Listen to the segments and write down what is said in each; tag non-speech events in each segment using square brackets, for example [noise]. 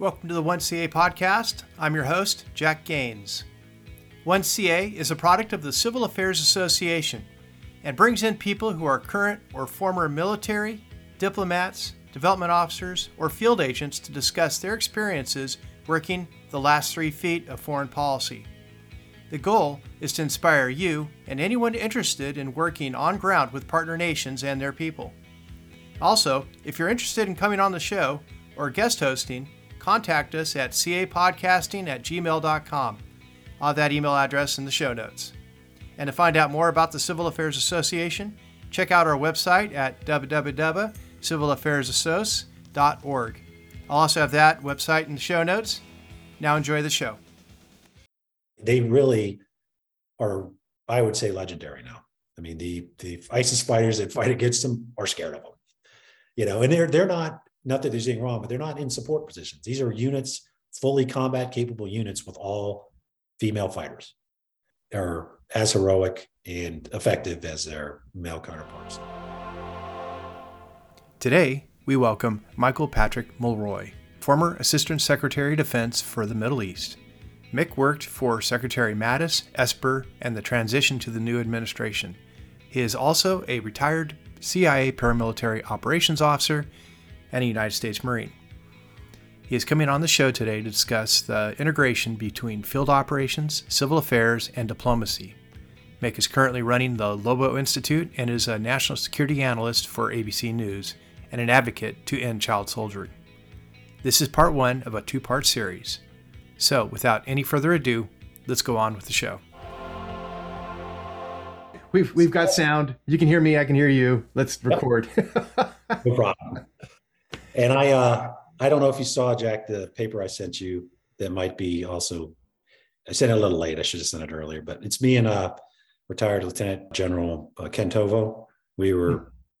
Welcome to the 1CA podcast. I'm your host, Jack Gaines. 1CA is a product of the Civil Affairs Association and brings in people who are current or former military, diplomats, development officers, or field agents to discuss their experiences working the last three feet of foreign policy. The goal is to inspire you and anyone interested in working on ground with partner nations and their people. Also, if you're interested in coming on the show or guest hosting, contact us at capodcasting at gmail.com. I'll have that email address in the show notes. And to find out more about the Civil Affairs Association, check out our website at www.civilaffairsassoc.org. I'll also have that website in the show notes. Now enjoy the show. They really are, I would say, legendary now. I mean, the the ISIS fighters that fight against them are scared of them. You know, and they're they're not not that there's anything wrong, but they're not in support positions. These are units, fully combat capable units with all female fighters. They're as heroic and effective as their male counterparts. Today, we welcome Michael Patrick Mulroy, former Assistant Secretary of Defense for the Middle East. Mick worked for Secretary Mattis, Esper, and the transition to the new administration. He is also a retired CIA paramilitary operations officer and a United States Marine. He is coming on the show today to discuss the integration between field operations, civil affairs, and diplomacy. Mick is currently running the Lobo Institute and is a national security analyst for ABC News and an advocate to end child soldiering. This is part one of a two part series. So, without any further ado, let's go on with the show. We've, we've got sound. You can hear me, I can hear you. Let's record. [laughs] no problem. And I, uh, I don't know if you saw Jack the paper I sent you. That might be also. I sent it a little late. I should have sent it earlier, but it's me and uh, retired Lieutenant General uh, Ken Tovo. We were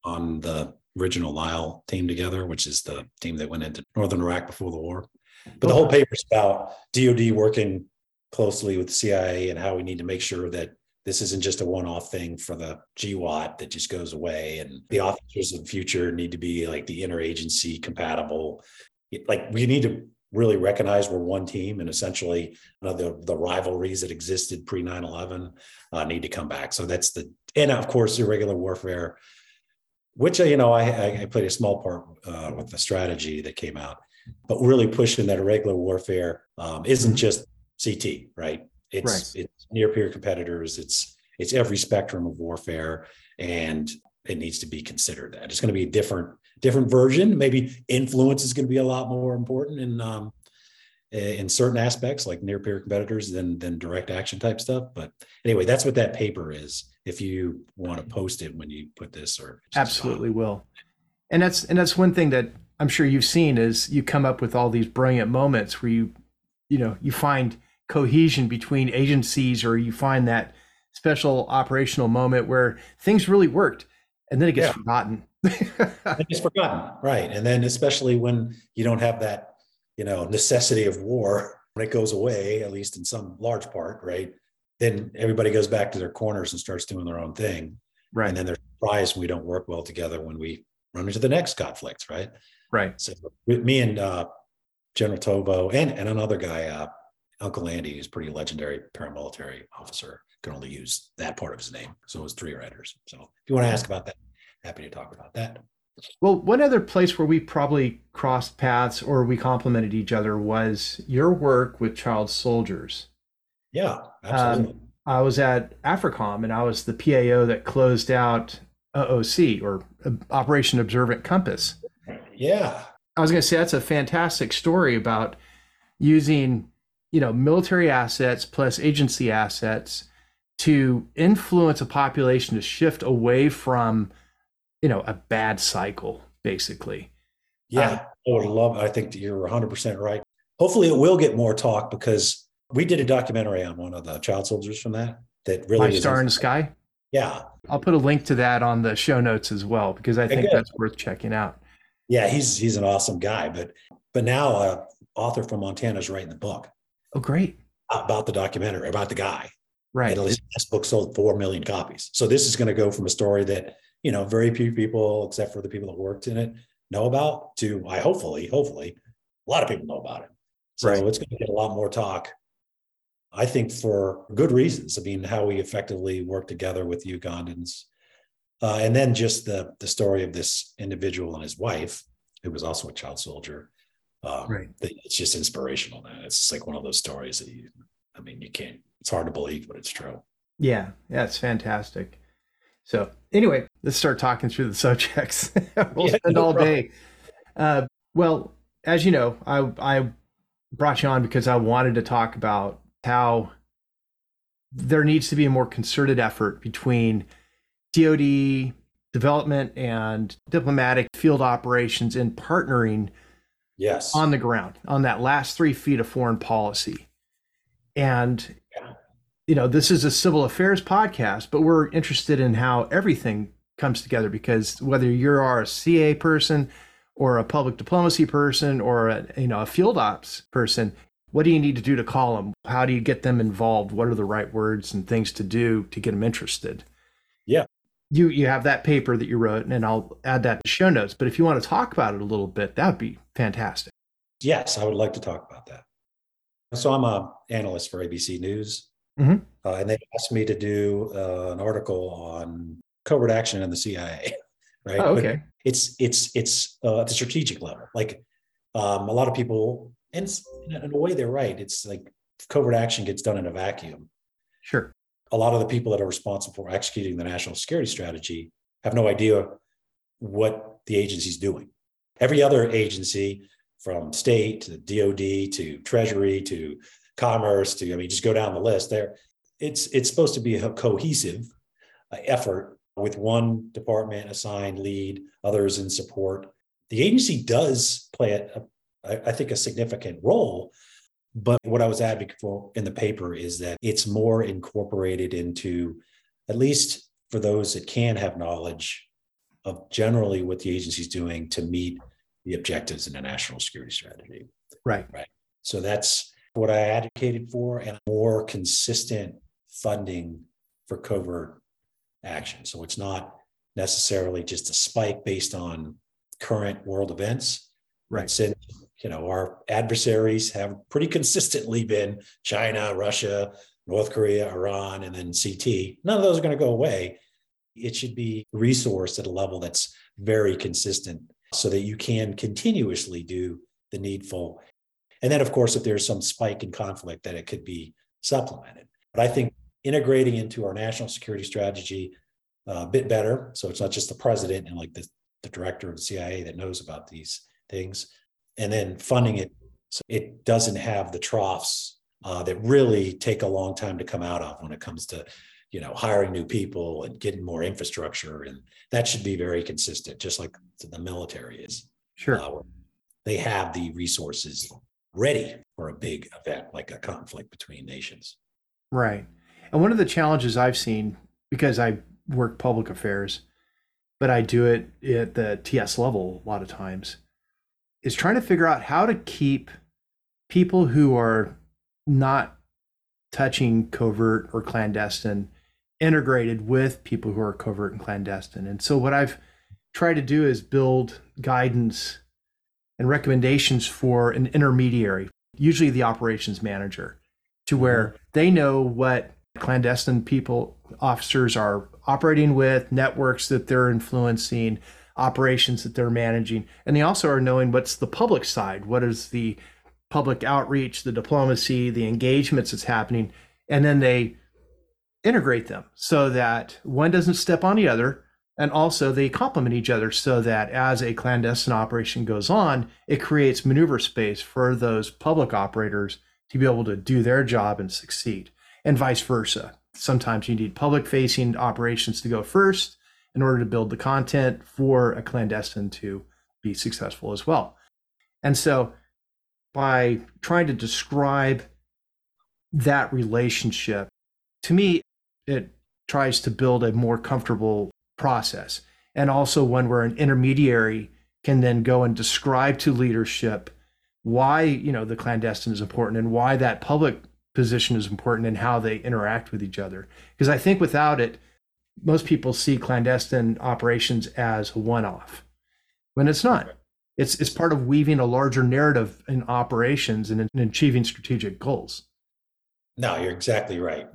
hmm. on the original NILE team together, which is the team that went into northern Iraq before the war. But the whole paper is about DoD working closely with the CIA and how we need to make sure that this isn't just a one-off thing for the GWOT that just goes away. And the officers of the future need to be like the interagency compatible. Like we need to really recognize we're one team and essentially you know, the, the rivalries that existed pre 9-11 uh, need to come back. So that's the, and of course, irregular warfare, which, you know, I, I played a small part uh, with the strategy that came out, but really pushing that irregular warfare um, isn't mm-hmm. just CT, right? It's right. it's near peer competitors. It's it's every spectrum of warfare, and it needs to be considered. That it's going to be a different different version. Maybe influence is going to be a lot more important in um, in certain aspects, like near peer competitors, than than direct action type stuff. But anyway, that's what that paper is. If you want to post it when you put this, or absolutely will. And that's and that's one thing that I'm sure you've seen is you come up with all these brilliant moments where you you know you find cohesion between agencies or you find that special operational moment where things really worked and then it gets yeah. forgotten. [laughs] It's forgotten right. And then especially when you don't have that you know necessity of war when it goes away at least in some large part right then everybody goes back to their corners and starts doing their own thing. Right. And then they're surprised we don't work well together when we run into the next conflict right? Right. So with me and uh, general tovo and, and another guy uh, Uncle Andy, is pretty legendary paramilitary officer, can only use that part of his name. So it was three writers. So if you want to ask about that, happy to talk about that. Well, one other place where we probably crossed paths or we complemented each other was your work with child soldiers. Yeah, absolutely. Um, I was at AFRICOM and I was the PAO that closed out OOC or uh, Operation Observant Compass. Yeah. I was going to say that's a fantastic story about using you know military assets plus agency assets to influence a population to shift away from you know a bad cycle basically. Yeah um, i would love i think you're 100% right. Hopefully it will get more talk because we did a documentary on one of the child soldiers from that that really My star in the sky? Yeah. I'll put a link to that on the show notes as well because i think that's worth checking out. Yeah he's he's an awesome guy but but now a author from montana is writing the book Oh, great. About the documentary, about the guy. Right. And his book sold 4 million copies. So this is going to go from a story that, you know, very few people, except for the people that worked in it, know about to I hopefully, hopefully a lot of people know about it. So Right. it's going to get a lot more talk. I think for good reasons. I mean, how we effectively work together with Ugandans, uh, and then just the the story of this individual and his wife, who was also a child soldier. Um, Right. It's just inspirational, man. It's like one of those stories that you, I mean, you can't. It's hard to believe, but it's true. Yeah, yeah, it's fantastic. So anyway, let's start talking through the [laughs] subjects. [laughs] we'll Yeah, spend no all problem. day. Uh, well, as you know, I I brought you on because I wanted to talk about how there needs to be a more concerted effort between DoD development and diplomatic field operations in partnering Yes. on the ground on that last three feet of foreign policy. And, you know, this is a civil affairs podcast, but we're interested in how everything comes together because whether you are a CA person or a public diplomacy person or a, you know, a field ops person, what do you need to do to call them? How do you get them involved? What are the right words and things to do to get them interested? You, you have that paper that you wrote, and I'll add that to show notes. But if you want to talk about it a little bit, that would be fantastic. Yes, I would like to talk about that. So I'm a analyst for ABC News, Mhm. uh, and they asked me to do uh, an article on covert action in the CIA. [laughs] Right? Oh, But okay. it's it's it's uh, at the strategic level. Like um, a lot of people, and in a way, they're right. It's like covert action gets done in a vacuum. Sure. A lot of the people that are responsible for executing the national security strategy have no idea what the agency's doing. Every other agency, from state to DoD to Treasury to Commerce to I mean, just go down the list. There, it's it's supposed to be a cohesive uh, effort with one department assigned lead, others in support. The agency does play I think a significant role, but what I was advocating for in the paper is that it's more incorporated into, at least for those that can have knowledge of generally what the agency's doing to meet the objectives in the national security strategy. Right. Right. So that's what I advocated for and more consistent funding for covert action. So it's not necessarily just a spike based on current world events. Right. Since, you know, our adversaries have pretty consistently been China, Russia, North Korea, Iran, and then CT. None of those are going to go away. It should be resourced at a level that's very consistent so that you can continuously do the needful. And then, of course, if there's some spike in conflict, that it could be supplemented. But I think integrating into our national security strategy uh, a bit better. So it's not just the president and like the, the director of the CIA that knows about these things, and then funding it so it doesn't have the troughs uh, that really take a long time to come out of when it comes to you know hiring new people and getting more infrastructure and that should be very consistent just like the military is Sure. uh, they have the resources ready for a big event like a conflict between nations Right. And one of the challenges I've seen, because I work public affairs, but I do it at the TS level a lot of times, is trying to figure out how to keep people who are not touching covert or clandestine integrated with people who are covert and clandestine. And so what I've tried to do is build guidance and recommendations for an intermediary, usually the operations manager, to where mm-hmm. they know what clandestine people officers are operating with, networks that they're influencing, operations that they're managing, and they also are knowing what's the public side, what is the public outreach, the diplomacy, the engagements that's happening, and then they integrate them so that one doesn't step on the other. And also they complement each other so that as a clandestine operation goes on it creates maneuver space for those public operators to be able to do their job and succeed and vice versa. Sometimes you need public facing operations to go first in order to build the content for a clandestine to be successful as well. And so by trying to describe that relationship to me it tries to build a more comfortable process. And also one where an intermediary can then go and describe to leadership why you know the clandestine is important and why that public position is important and how they interact with each other. Because i think without it most people see clandestine operations as a one-off when it's not it's it's part of weaving a larger narrative in operations and in achieving strategic goals. No, you're exactly right.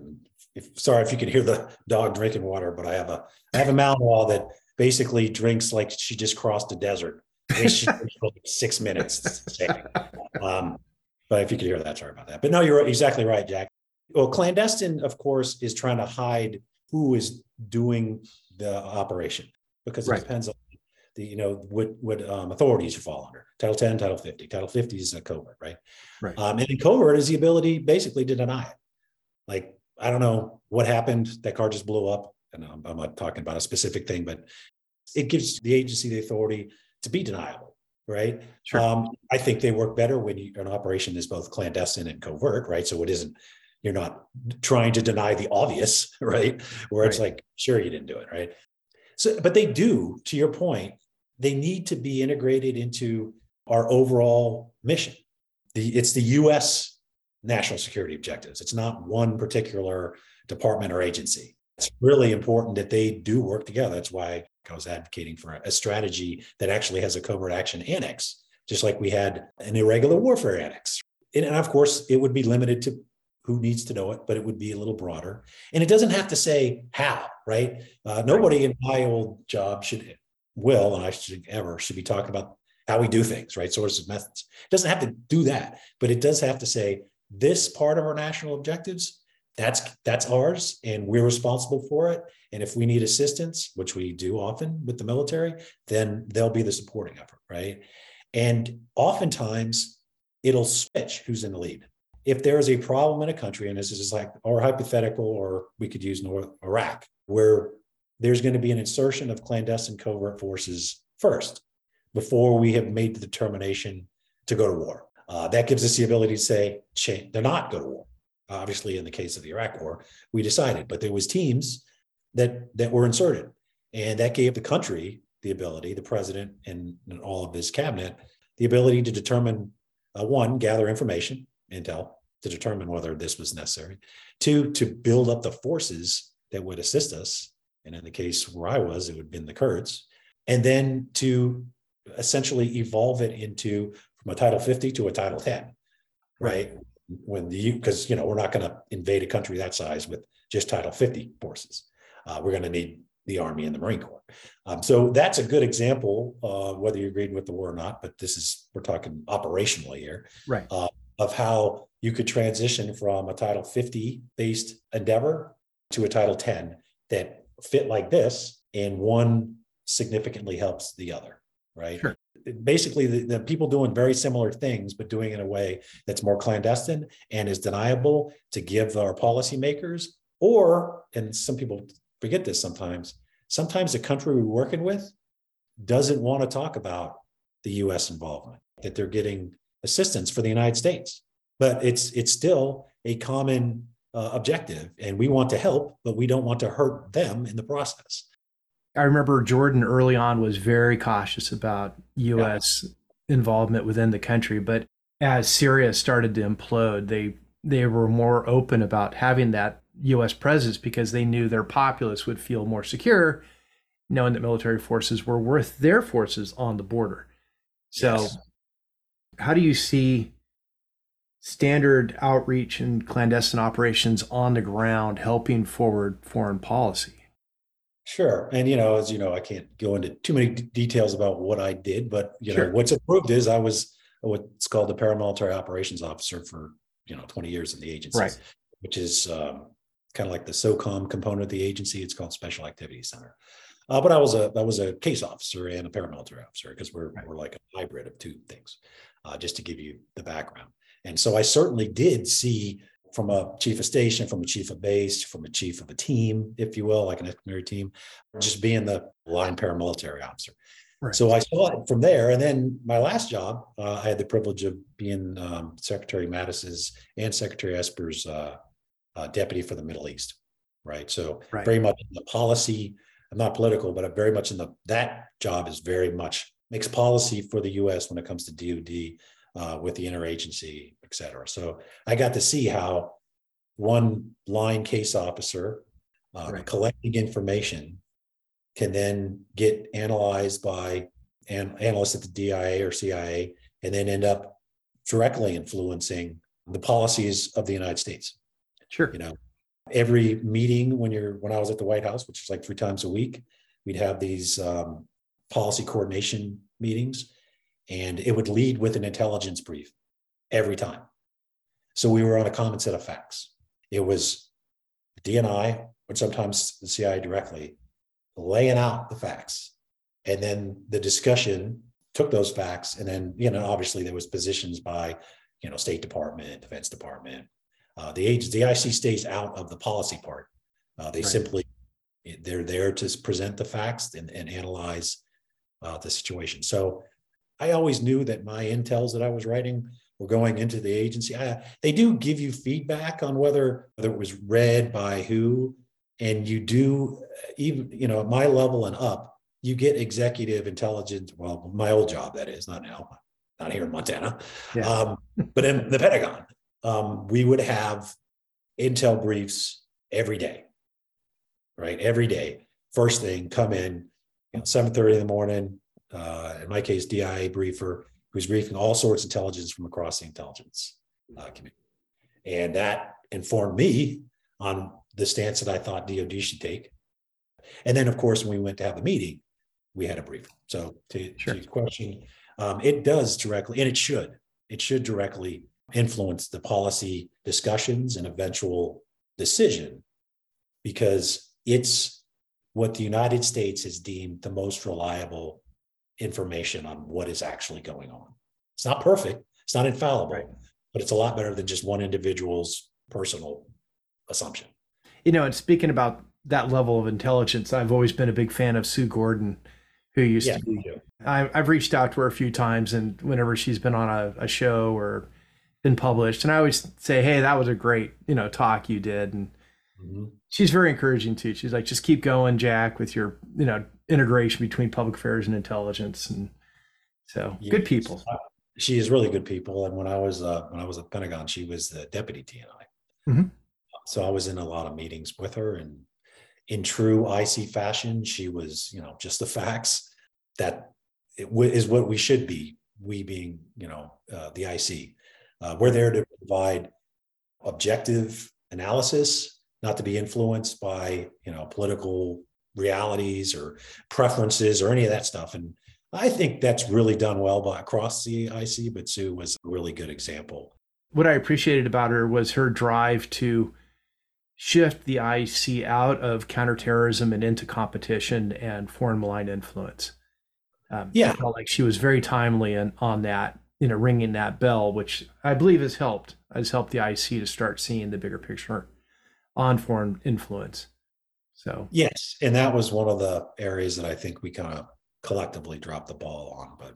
If, sorry if you can hear the dog drinking water, but I have a I have a Malinois that basically drinks like she just crossed a desert. six minutes. Um, but if you could hear that, sorry about that. But no, you're exactly right, Jack. Well, clandestine, of course, is trying to hide who is doing the operation because it right. depends on the you know what what um, authorities you fall under. Title 10, Title 50. Title 50 is a covert, right? Right. Um, and covert is the ability basically to deny it. Like I don't know what happened. That car just blew up, and I'm, I'm not talking about a specific thing, but it gives the agency the authority to be deniable, right? Sure. Um, I think they work better when you, an operation is both clandestine and covert, right? So it isn't you're not trying to deny the obvious, [laughs] right? Where right. it's like, sure, you didn't do it, right? So, but they do, to your point, they need to be integrated into our overall mission. The, it's the US national security objectives. It's not one particular department or agency. It's really important that they do work together. That's why I was advocating for a strategy that actually has a covert action annex, just like we had an irregular warfare annex. And of course, it would be limited to who needs to know it, but it would be a little broader. And it doesn't have to say how, right? Uh, nobody in my old job should, will, and I should ever, should be talking about how we do things, right? Sources, methods. It doesn't have to do that, but it does have to say this part of our national objectives, that's that's ours, and we're responsible for it. And if we need assistance, which we do often with the military, then they'll be the supporting effort, right? And oftentimes it'll switch who's in the lead if there is a problem in a country, and this is like or hypothetical, or we could use North Iraq, where there's going to be an insertion of clandestine covert forces first before we have made the determination to go to war. Uh, that gives us the ability to say they're not go to war. Obviously, in the case of the Iraq War, we decided, but there was teams that that were inserted, and that gave the country the ability, the president and, and all of his cabinet, the ability to determine uh, one, gather information, intel, to determine whether this was necessary. Two, to build up the forces that would assist us. And in the case where I was, it would have been the Kurds. And then to essentially evolve it into from a Title 50 to a Title 10, right? When the because you know we're not going to invade a country that size with just Title 50 forces. Uh, we're going to need the Army and the Marine Corps. Um, so that's a good example, uh, whether you agreed with the war or not. But this is we're talking operationally here, right? Uh, of how you could transition from a Title 50 based endeavor to a Title 10 that fit like this, and one significantly helps the other, right? Sure. Basically, the, the, people doing very similar things, but doing it in a way that's more clandestine and is deniable to give our policymakers, or, and some people forget this sometimes, sometimes the country we're working with doesn't want to talk about the US involvement, that they're getting assistance for the United States. But it's it's still a common uh, objective, and we want to help, but we don't want to hurt them in the process. I remember Jordan early on was very cautious about U.S. Yeah. involvement within the country, but as Syria started to implode, they they were more open about having that U.S. presence because they knew their populace would feel more secure, knowing that military forces were worth their forces on the border. So yes how do you see standard outreach and clandestine operations on the ground helping forward foreign policy? Sure. And, you know, as you know, I can't go into too many d- details about what I did, but, you sure. know, what's approved is I was what's called the paramilitary operations officer for, you know, 20 years in the agency, right. which is um, kind of like the SOCOM component of the agency. It's called Special Activities Center. Uh, but I was a I was a case officer and a paramilitary officer because we're right. we're like a hybrid of two things uh, just to give you the background. And so I certainly did see from a chief of station, from a chief of base, from a chief of a team, if you will, like an expeditionary team, just being the line paramilitary officer. Right. So I saw it from there. And then my last job, uh, I had the privilege of being um, Secretary Mattis's and Secretary Esper's uh, uh, deputy for the Middle East. Right. So right. very much in the policy, I'm not political, but I'm very much in the, that job is very much makes policy for the U.S. when it comes to DoD uh, with the interagency, et cetera. So I got to see how one line case officer uh, right. collecting information can then get analyzed by and analysts at the DIA or CIA, and then end up directly influencing the policies of the United States. Sure. You know, every meeting when you're when I was at the White House, which is like three times a week, we'd have these um, policy coordination meetings, and it would lead with an intelligence brief every time. So we were on a common set of facts. It was DNI, or sometimes the CIA directly, laying out the facts, and then the discussion took those facts, and then you know obviously there was positions by you know State Department, Defense Department. Uh, the age the IC stays out of the policy part. Uh, they Right. simply they're there to present the facts and, and analyze uh, the situation. So I always knew that my intels that I was writing were going into the agency. I, they do give you feedback on whether whether it was read by who, and you do even you know at my level and up, you get executive intelligence. Well, my old job that is not now, not here in Montana, Yeah. um, but in the Pentagon, um, we would have intel briefs every day, right? Every day, first thing, come in, you know, seven thirty in the morning. Uh, in my case, DIA briefer who's briefing all sorts of intelligence from across the intelligence uh, community, and that informed me on the stance that I thought DoD should take. And then, of course, when we went to have a meeting, we had a briefing. So, to, Sure. to your question, um, it does directly, and it should, it should directly influence the policy discussions and eventual decision because it's what the United States has deemed the most reliable information on what is actually going on. It's not perfect, it's not infallible, Right. but it's a lot better than just one individual's personal assumption. You know, and speaking about that level of intelligence, I've always been a big fan of Sue Gordon, who used Yeah, to be. I, I've reached out to her a few times, and whenever she's been on a, a show or been published, and I always say, "Hey, that was a great, you know, talk you did," and Mhm. She's very encouraging too. She's like, "Just keep going, Jack, with your, you know, integration between public affairs and intelligence." And so, Yeah. good people. She is really good people. And when I was uh, when I was at Pentagon, she was the deputy DNI. Mhm. So I was in a lot of meetings with her, and in true IC fashion, she was, you know, just the facts that it w- is what we should be. We being, you know, uh, the IC. Uh, we're there to provide objective analysis, not to be influenced by, you know, political realities or preferences or any of that stuff. And I think that's really done well by across the IC, but Sue was a really good example. What I appreciated about her was her drive to shift the IC out of counterterrorism and into competition and foreign malign influence. Um, Yeah. I felt like she was very timely and on that, you know, ringing that bell, which I believe has helped has helped the IC to start seeing the bigger picture on foreign influence. So Yes, and that was one of the areas that I think we kind of collectively dropped the ball on. But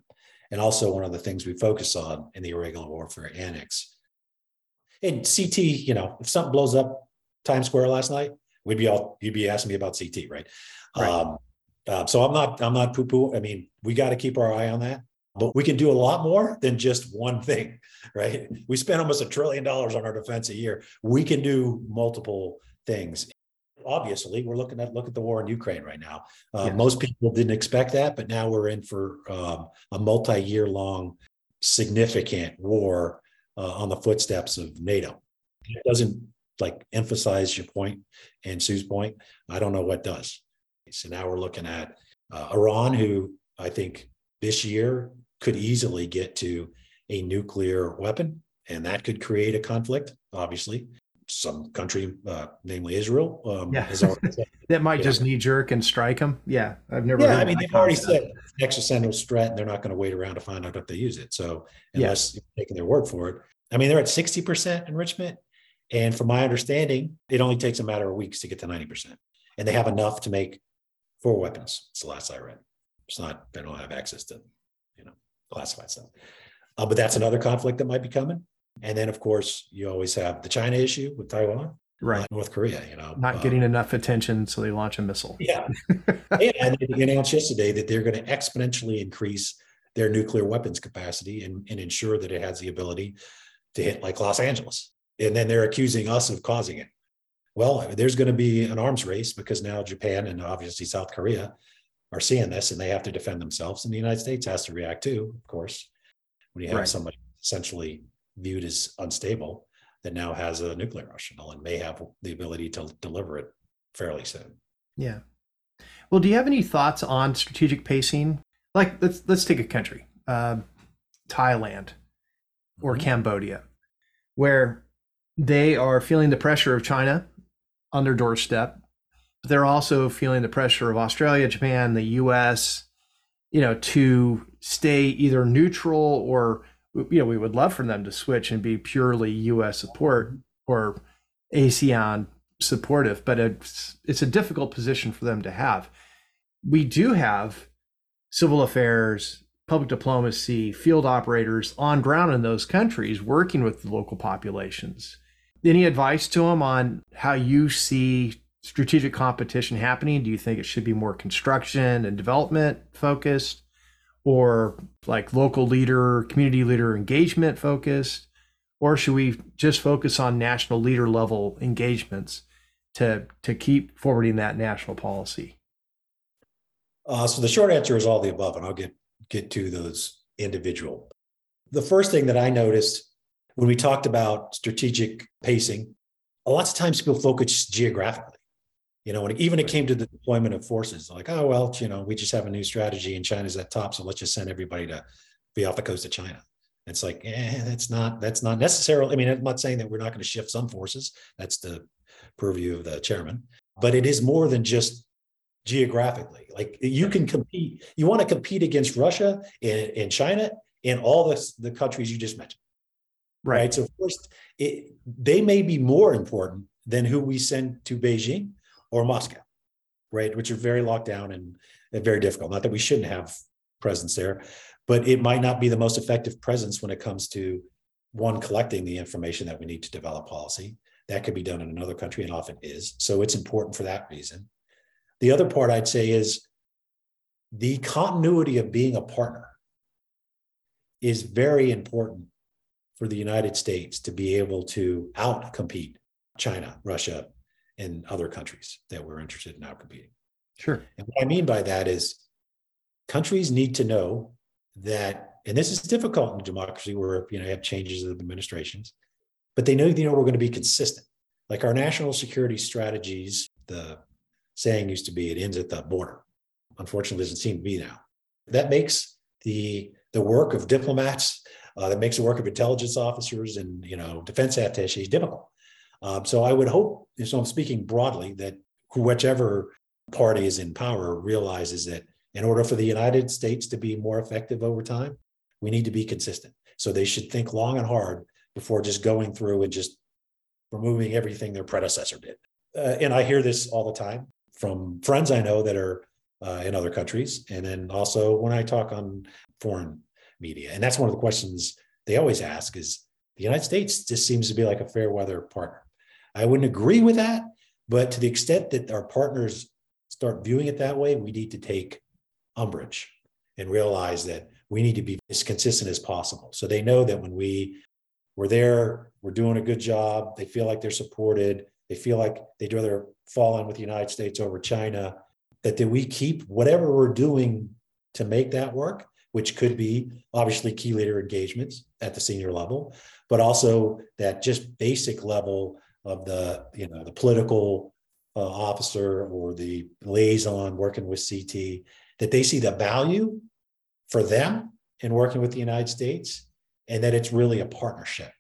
and also one of the things we focus on in the irregular warfare annex. And CT, you know, if something blows up Times Square last night, we'd be all you'd be asking me about CT, right? Right. Um, uh, so I'm not I'm not poo poo. I mean, we got to keep our eye on that, but we can do a lot more than just one thing, right? We spend almost a trillion dollars on our defense a year. We can do multiple things. Obviously we're looking at look at the war in ukraine right now. Uh, most people didn't expect that but now we're in for um, a multi-year long significant war uh, on the footsteps of nato. It doesn't like emphasize your point and sue's point. I don't know what does. So now we're looking at uh, iran who i think this year could easily get to a nuclear weapon and that could create a conflict obviously some country, uh, namely Israel, um, Yeah. said, [laughs] that might Yeah. just knee jerk and strike them. Yeah, I've never. yeah, I mean, they've already said existential threat, and they're not going to wait around to find out if they use it. So Yeah. unless you're taking their word for it, I mean, they're at sixty percent enrichment, and from my understanding, it only takes a matter of weeks to get to ninety percent, and they have enough to make four weapons. It's the last I read. It's not they don't have access to, know, classified stuff. Uh, but that's another conflict that might be coming. And then, of course, you always have the China issue with Taiwan, right. uh, North Korea. You know, Not uh, getting enough attention, so they launch a missile. Yeah. yeah. [laughs] And they announced yesterday that they're going to exponentially increase their nuclear weapons capacity and, and ensure that it has the ability to hit like Los Angeles. And then they're accusing us of causing it. Well, there's going to be an arms race because now Japan and obviously South Korea are seeing this and they have to defend themselves. And the United States has to react too, of course, when you have right. somebody essentially viewed as unstable that now has a nuclear arsenal and may have the ability to deliver it fairly soon. Yeah. Well, do you have any thoughts on strategic pacing? Like, let's let's take a country, uh, Thailand or mm-hmm. Cambodia, where they are feeling the pressure of China on their doorstep. But they're also feeling the pressure of Australia, Japan, the U.S. You know, to stay either neutral or you know we would love for them to switch and be purely U.S. support or ASEAN supportive, but it's it's a difficult position for them to have. We do have civil affairs, public diplomacy, field operators on ground in those countries working with the local populations. Any advice to them on how you see strategic competition happening? Do you think it should be more construction and development focused or like local leader, community leader engagement focused? Or should we just focus on national leader level engagements to, to keep forwarding that national policy? Uh, so the short answer is all the above, and I'll get get to those individual. The first thing that I noticed when we talked about strategic pacing, a lot of times people focus geographically. You know, when even it came to the deployment of forces, like, oh well, you know, we just have a new strategy and China's at top, so let's just send everybody to be off the coast of China. It's like, eh, that's not that's not necessarily. I mean, I'm not saying that we're not going to shift some forces. That's the purview of the chairman, but it is more than just geographically. Like you can compete, you want to compete against Russia and, and China and all the, the countries you just mentioned. Right. right? So first, it, they may be more important than who we send to Beijing or Moscow, right? Which are very locked down and, and very difficult. Not that we shouldn't have presence there, but it might not be the most effective presence when it comes to one collecting the information that we need to develop policy. That could be done in another country and often is. So it's important for that reason. The other part I'd say is the continuity of being a partner is very important for the United States to be able to outcompete China, Russia, and other countries that we're interested in outcompeting. Sure. And what I mean by that is countries need to know that, and this is difficult in democracy where you know you have changes of administrations, but they know you know we're going to be consistent. Like our national security strategies, the saying used to be it ends at the border. Unfortunately, doesn't seem to be now. That makes the the work of diplomats, uh, that makes the work of intelligence officers and you know defense attaches difficult. Um, so I would hope, so I'm speaking broadly, that whichever party is in power realizes that in order for the United States to be more effective over time, we need to be consistent. So they should think long and hard before just going through and just removing everything their predecessor did. Uh, and I hear this all the time from friends I know that are uh, in other countries, and then also when I talk on foreign media. And that's one of the questions they always ask: is the United States just seems to be like a fair weather partner. I wouldn't agree with that, but to the extent that our partners start viewing it that way, we need to take umbrage and realize that we need to be as consistent as possible. So they know that when we we're there, we're doing a good job, they feel like they're supported, they feel like they'd rather fall in with the United States over China, that, that we keep whatever we're doing to make that work, which could be obviously key leader engagements at the senior level, but also that just basic level of the, you know, the political uh, officer or the liaison working with CT, that they see the value for them in working with the United States and that it's really a partnership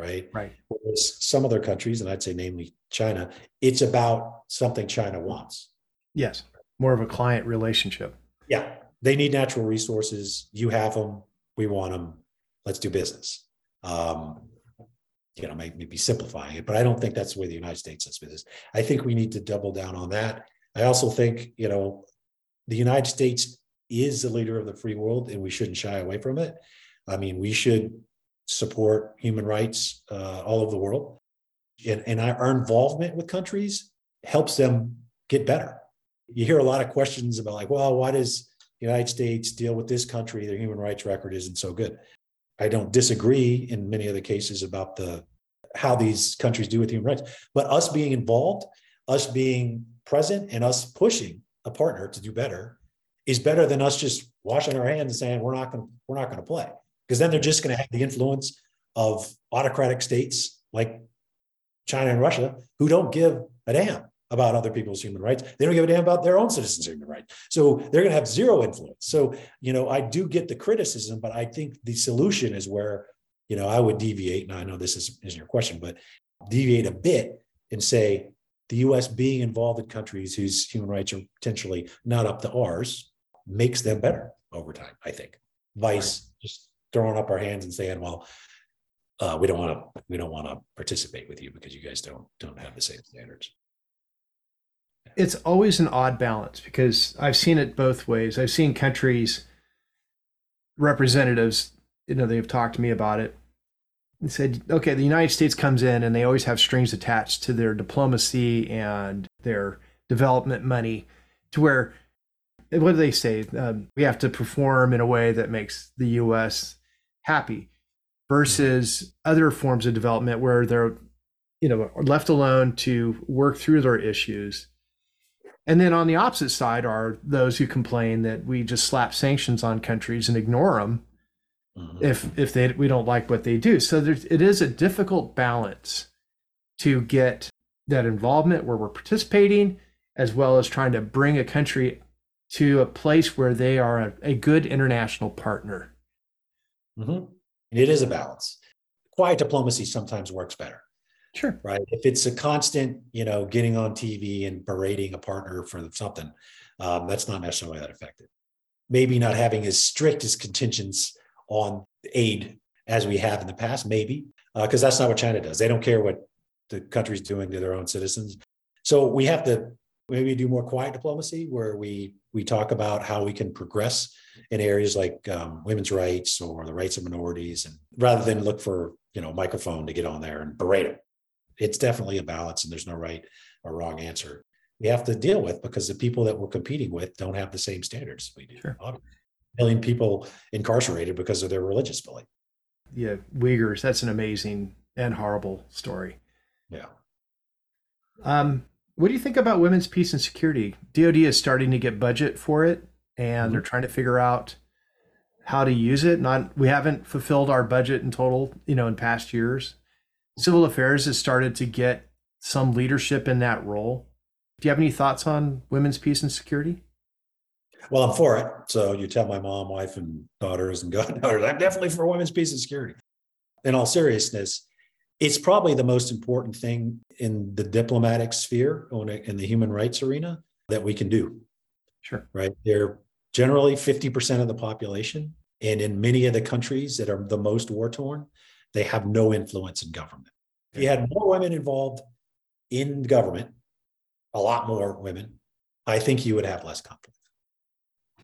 right? Right. Whereas some other countries, and I'd say namely China, it's about something China wants. Yes, more of a client relationship. Yeah, they need natural resources. You have them. We want them. Let's do business. Um, you know, maybe simplifying it, but I don't think that's the way the United States does business. I think we need to double down on that. I also think, you know, the United States is the leader of the free world, and we shouldn't shy away from it. I mean, we should support human rights uh, all over the world. And, and our involvement with countries helps them get better. You hear a lot of questions about, like, well, why does the United States deal with this country? Their human rights record isn't so good. I don't disagree in many other cases about the how these countries do with human rights, but us being involved, us being present, and us pushing a partner to do better is better than us just washing our hands and saying we're not going to we're not going to play because then they're just going to have the influence of autocratic states like China and Russia who don't give a damn about other people's human rights. They don't give a damn about their own citizens' human rights. So they're going to have zero influence. So, you know, I do get the criticism, but I think the solution is where, you know, I would deviate. And I know this is, isn't your question, but deviate a bit and say the US being involved in countries whose human rights are potentially not up to ours makes them better over time, I think. Vice right. just throwing up our hands and saying, well, uh, we don't want to we don't want to participate with you because you guys don't don't have the same standards it's always an odd balance because I've seen it both ways. I've seen countries representatives, you know, they've talked to me about it and said, okay, the United States comes in and they always have strings attached to their diplomacy and their development money to where, what do they say? Um, we have to perform in a way that makes the U.S. happy versus other forms of development where they're, you know, left alone to work through their issues and then on the opposite side are those who complain that we just slap sanctions on countries and ignore them mm-hmm. if if they we don't like what they do. So there's, it is a difficult balance to get that involvement where we're participating, as well as trying to bring a country to a place where they are a, a good international partner. Mm-hmm. It is a balance. Quiet diplomacy sometimes works better. Sure. Right. If it's a constant, you know, getting on TV and berating a partner for something, um, that's not necessarily that effective. Maybe not having as strict as contingents on aid as we have in the past, maybe, because uh, that's not what China does. They don't care what the country's doing to their own citizens. So we have to maybe do more quiet diplomacy where we we talk about how we can progress in areas like um, women's rights or the rights of minorities, and rather than look for you know microphone to get on there and berate them it's definitely a balance and there's no right or wrong answer we have to deal with because the people that we're competing with don't have the same standards we do. Sure. Million people incarcerated because of their religious belief. Yeah, Uyghurs. That's an amazing and horrible story. Yeah. Um, what do you think about women's peace and security? DoD is starting to get budget for it, and mm-hmm. they're trying to figure out how to use it. Not we haven't fulfilled our budget in total, you know, in past years civil affairs has started to get some leadership in that role. Do you have any thoughts on women's peace and security? Well, I'm for it. So you tell my mom, wife, and daughters and [laughs] goddaughters, I'm definitely for women's peace and security. In all seriousness, it's probably the most important thing in the diplomatic sphere in the human rights arena that we can do. Sure. Right. They're generally 50% of the population. And in many of the countries that are the most war torn, they have no influence in government. If you had more women involved in government, a lot more women, I think you would have less conflict.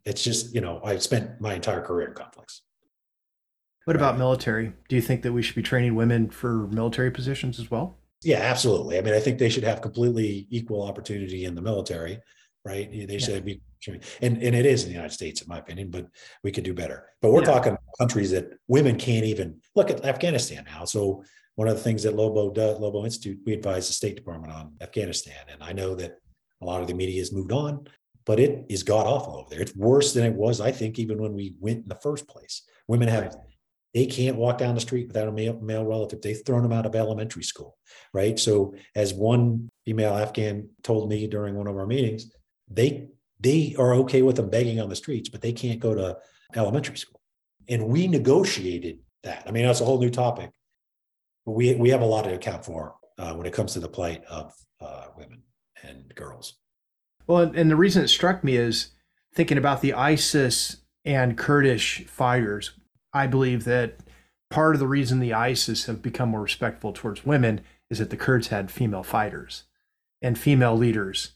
It's just, you know, i've spent my entire career in conflicts. What about military? Do you think that we should be training women for military positions as well? Yeah, absolutely. I mean, I think they should have completely equal opportunity in the military, right? They should yeah. be and and it is in the United States, in my opinion, but we could do better. But we're yeah. talking countries that women can't even look at Afghanistan now. So one of the things that Lobo does, Lobo Institute, we advise the State Department on Afghanistan, and I know that a lot of the media has moved on, but it is god awful over there. It's worse than it was, I think, even when we went in the first place. Women have. Right. They can't walk down the street without a male, male relative. They've thrown them out of elementary school, right? So, as one female Afghan told me during one of our meetings, they they are okay with them begging on the streets, but they can't go to elementary school. And we negotiated that. I mean, that's a whole new topic. But we we have a lot to account for uh, when it comes to the plight of uh, women and girls. Well, and the reason it struck me is thinking about the ISIS and Kurdish fighters. I believe that part of the reason the ISIS have become more respectful towards women is that the Kurds had female fighters and female leaders.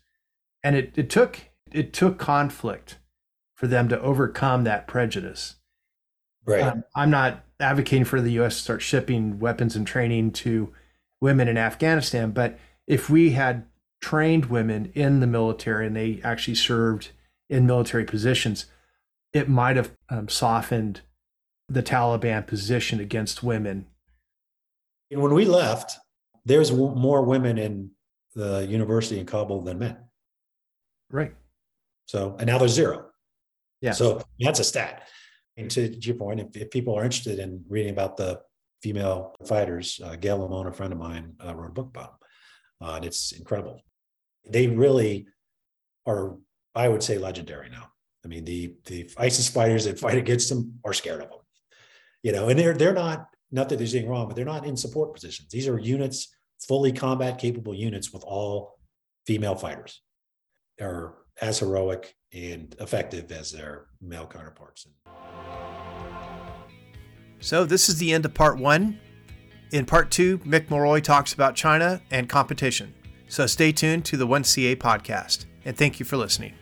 And it, it took it took conflict for them to overcome that prejudice. Right. Um, I'm not advocating for the U.S. to start shipping weapons and training to women in Afghanistan, but if we had trained women in the military and they actually served in military positions, it might have um, softened the Taliban position against women. And When we left, there's more women in the university in Kabul than men. Right. So, and now there's zero. Yeah. So that's a stat. And to, to your point, if, if, people are interested in reading about the female fighters, uh, Gayle Lemmon, a friend of mine, uh, wrote a book about them. Uh, and it's incredible. They really are, I would say, legendary now. I mean, the the ISIS fighters that fight against them are scared of them. You know, and they're they're not not that there's anything wrong, but they're not in support positions. These are units, fully combat capable units with all female fighters. They're as heroic and effective as their male counterparts. So this is the end of part one. In part two, Mick Mulroy talks about China and competition. So stay tuned to the 1CA podcast, and thank you for listening.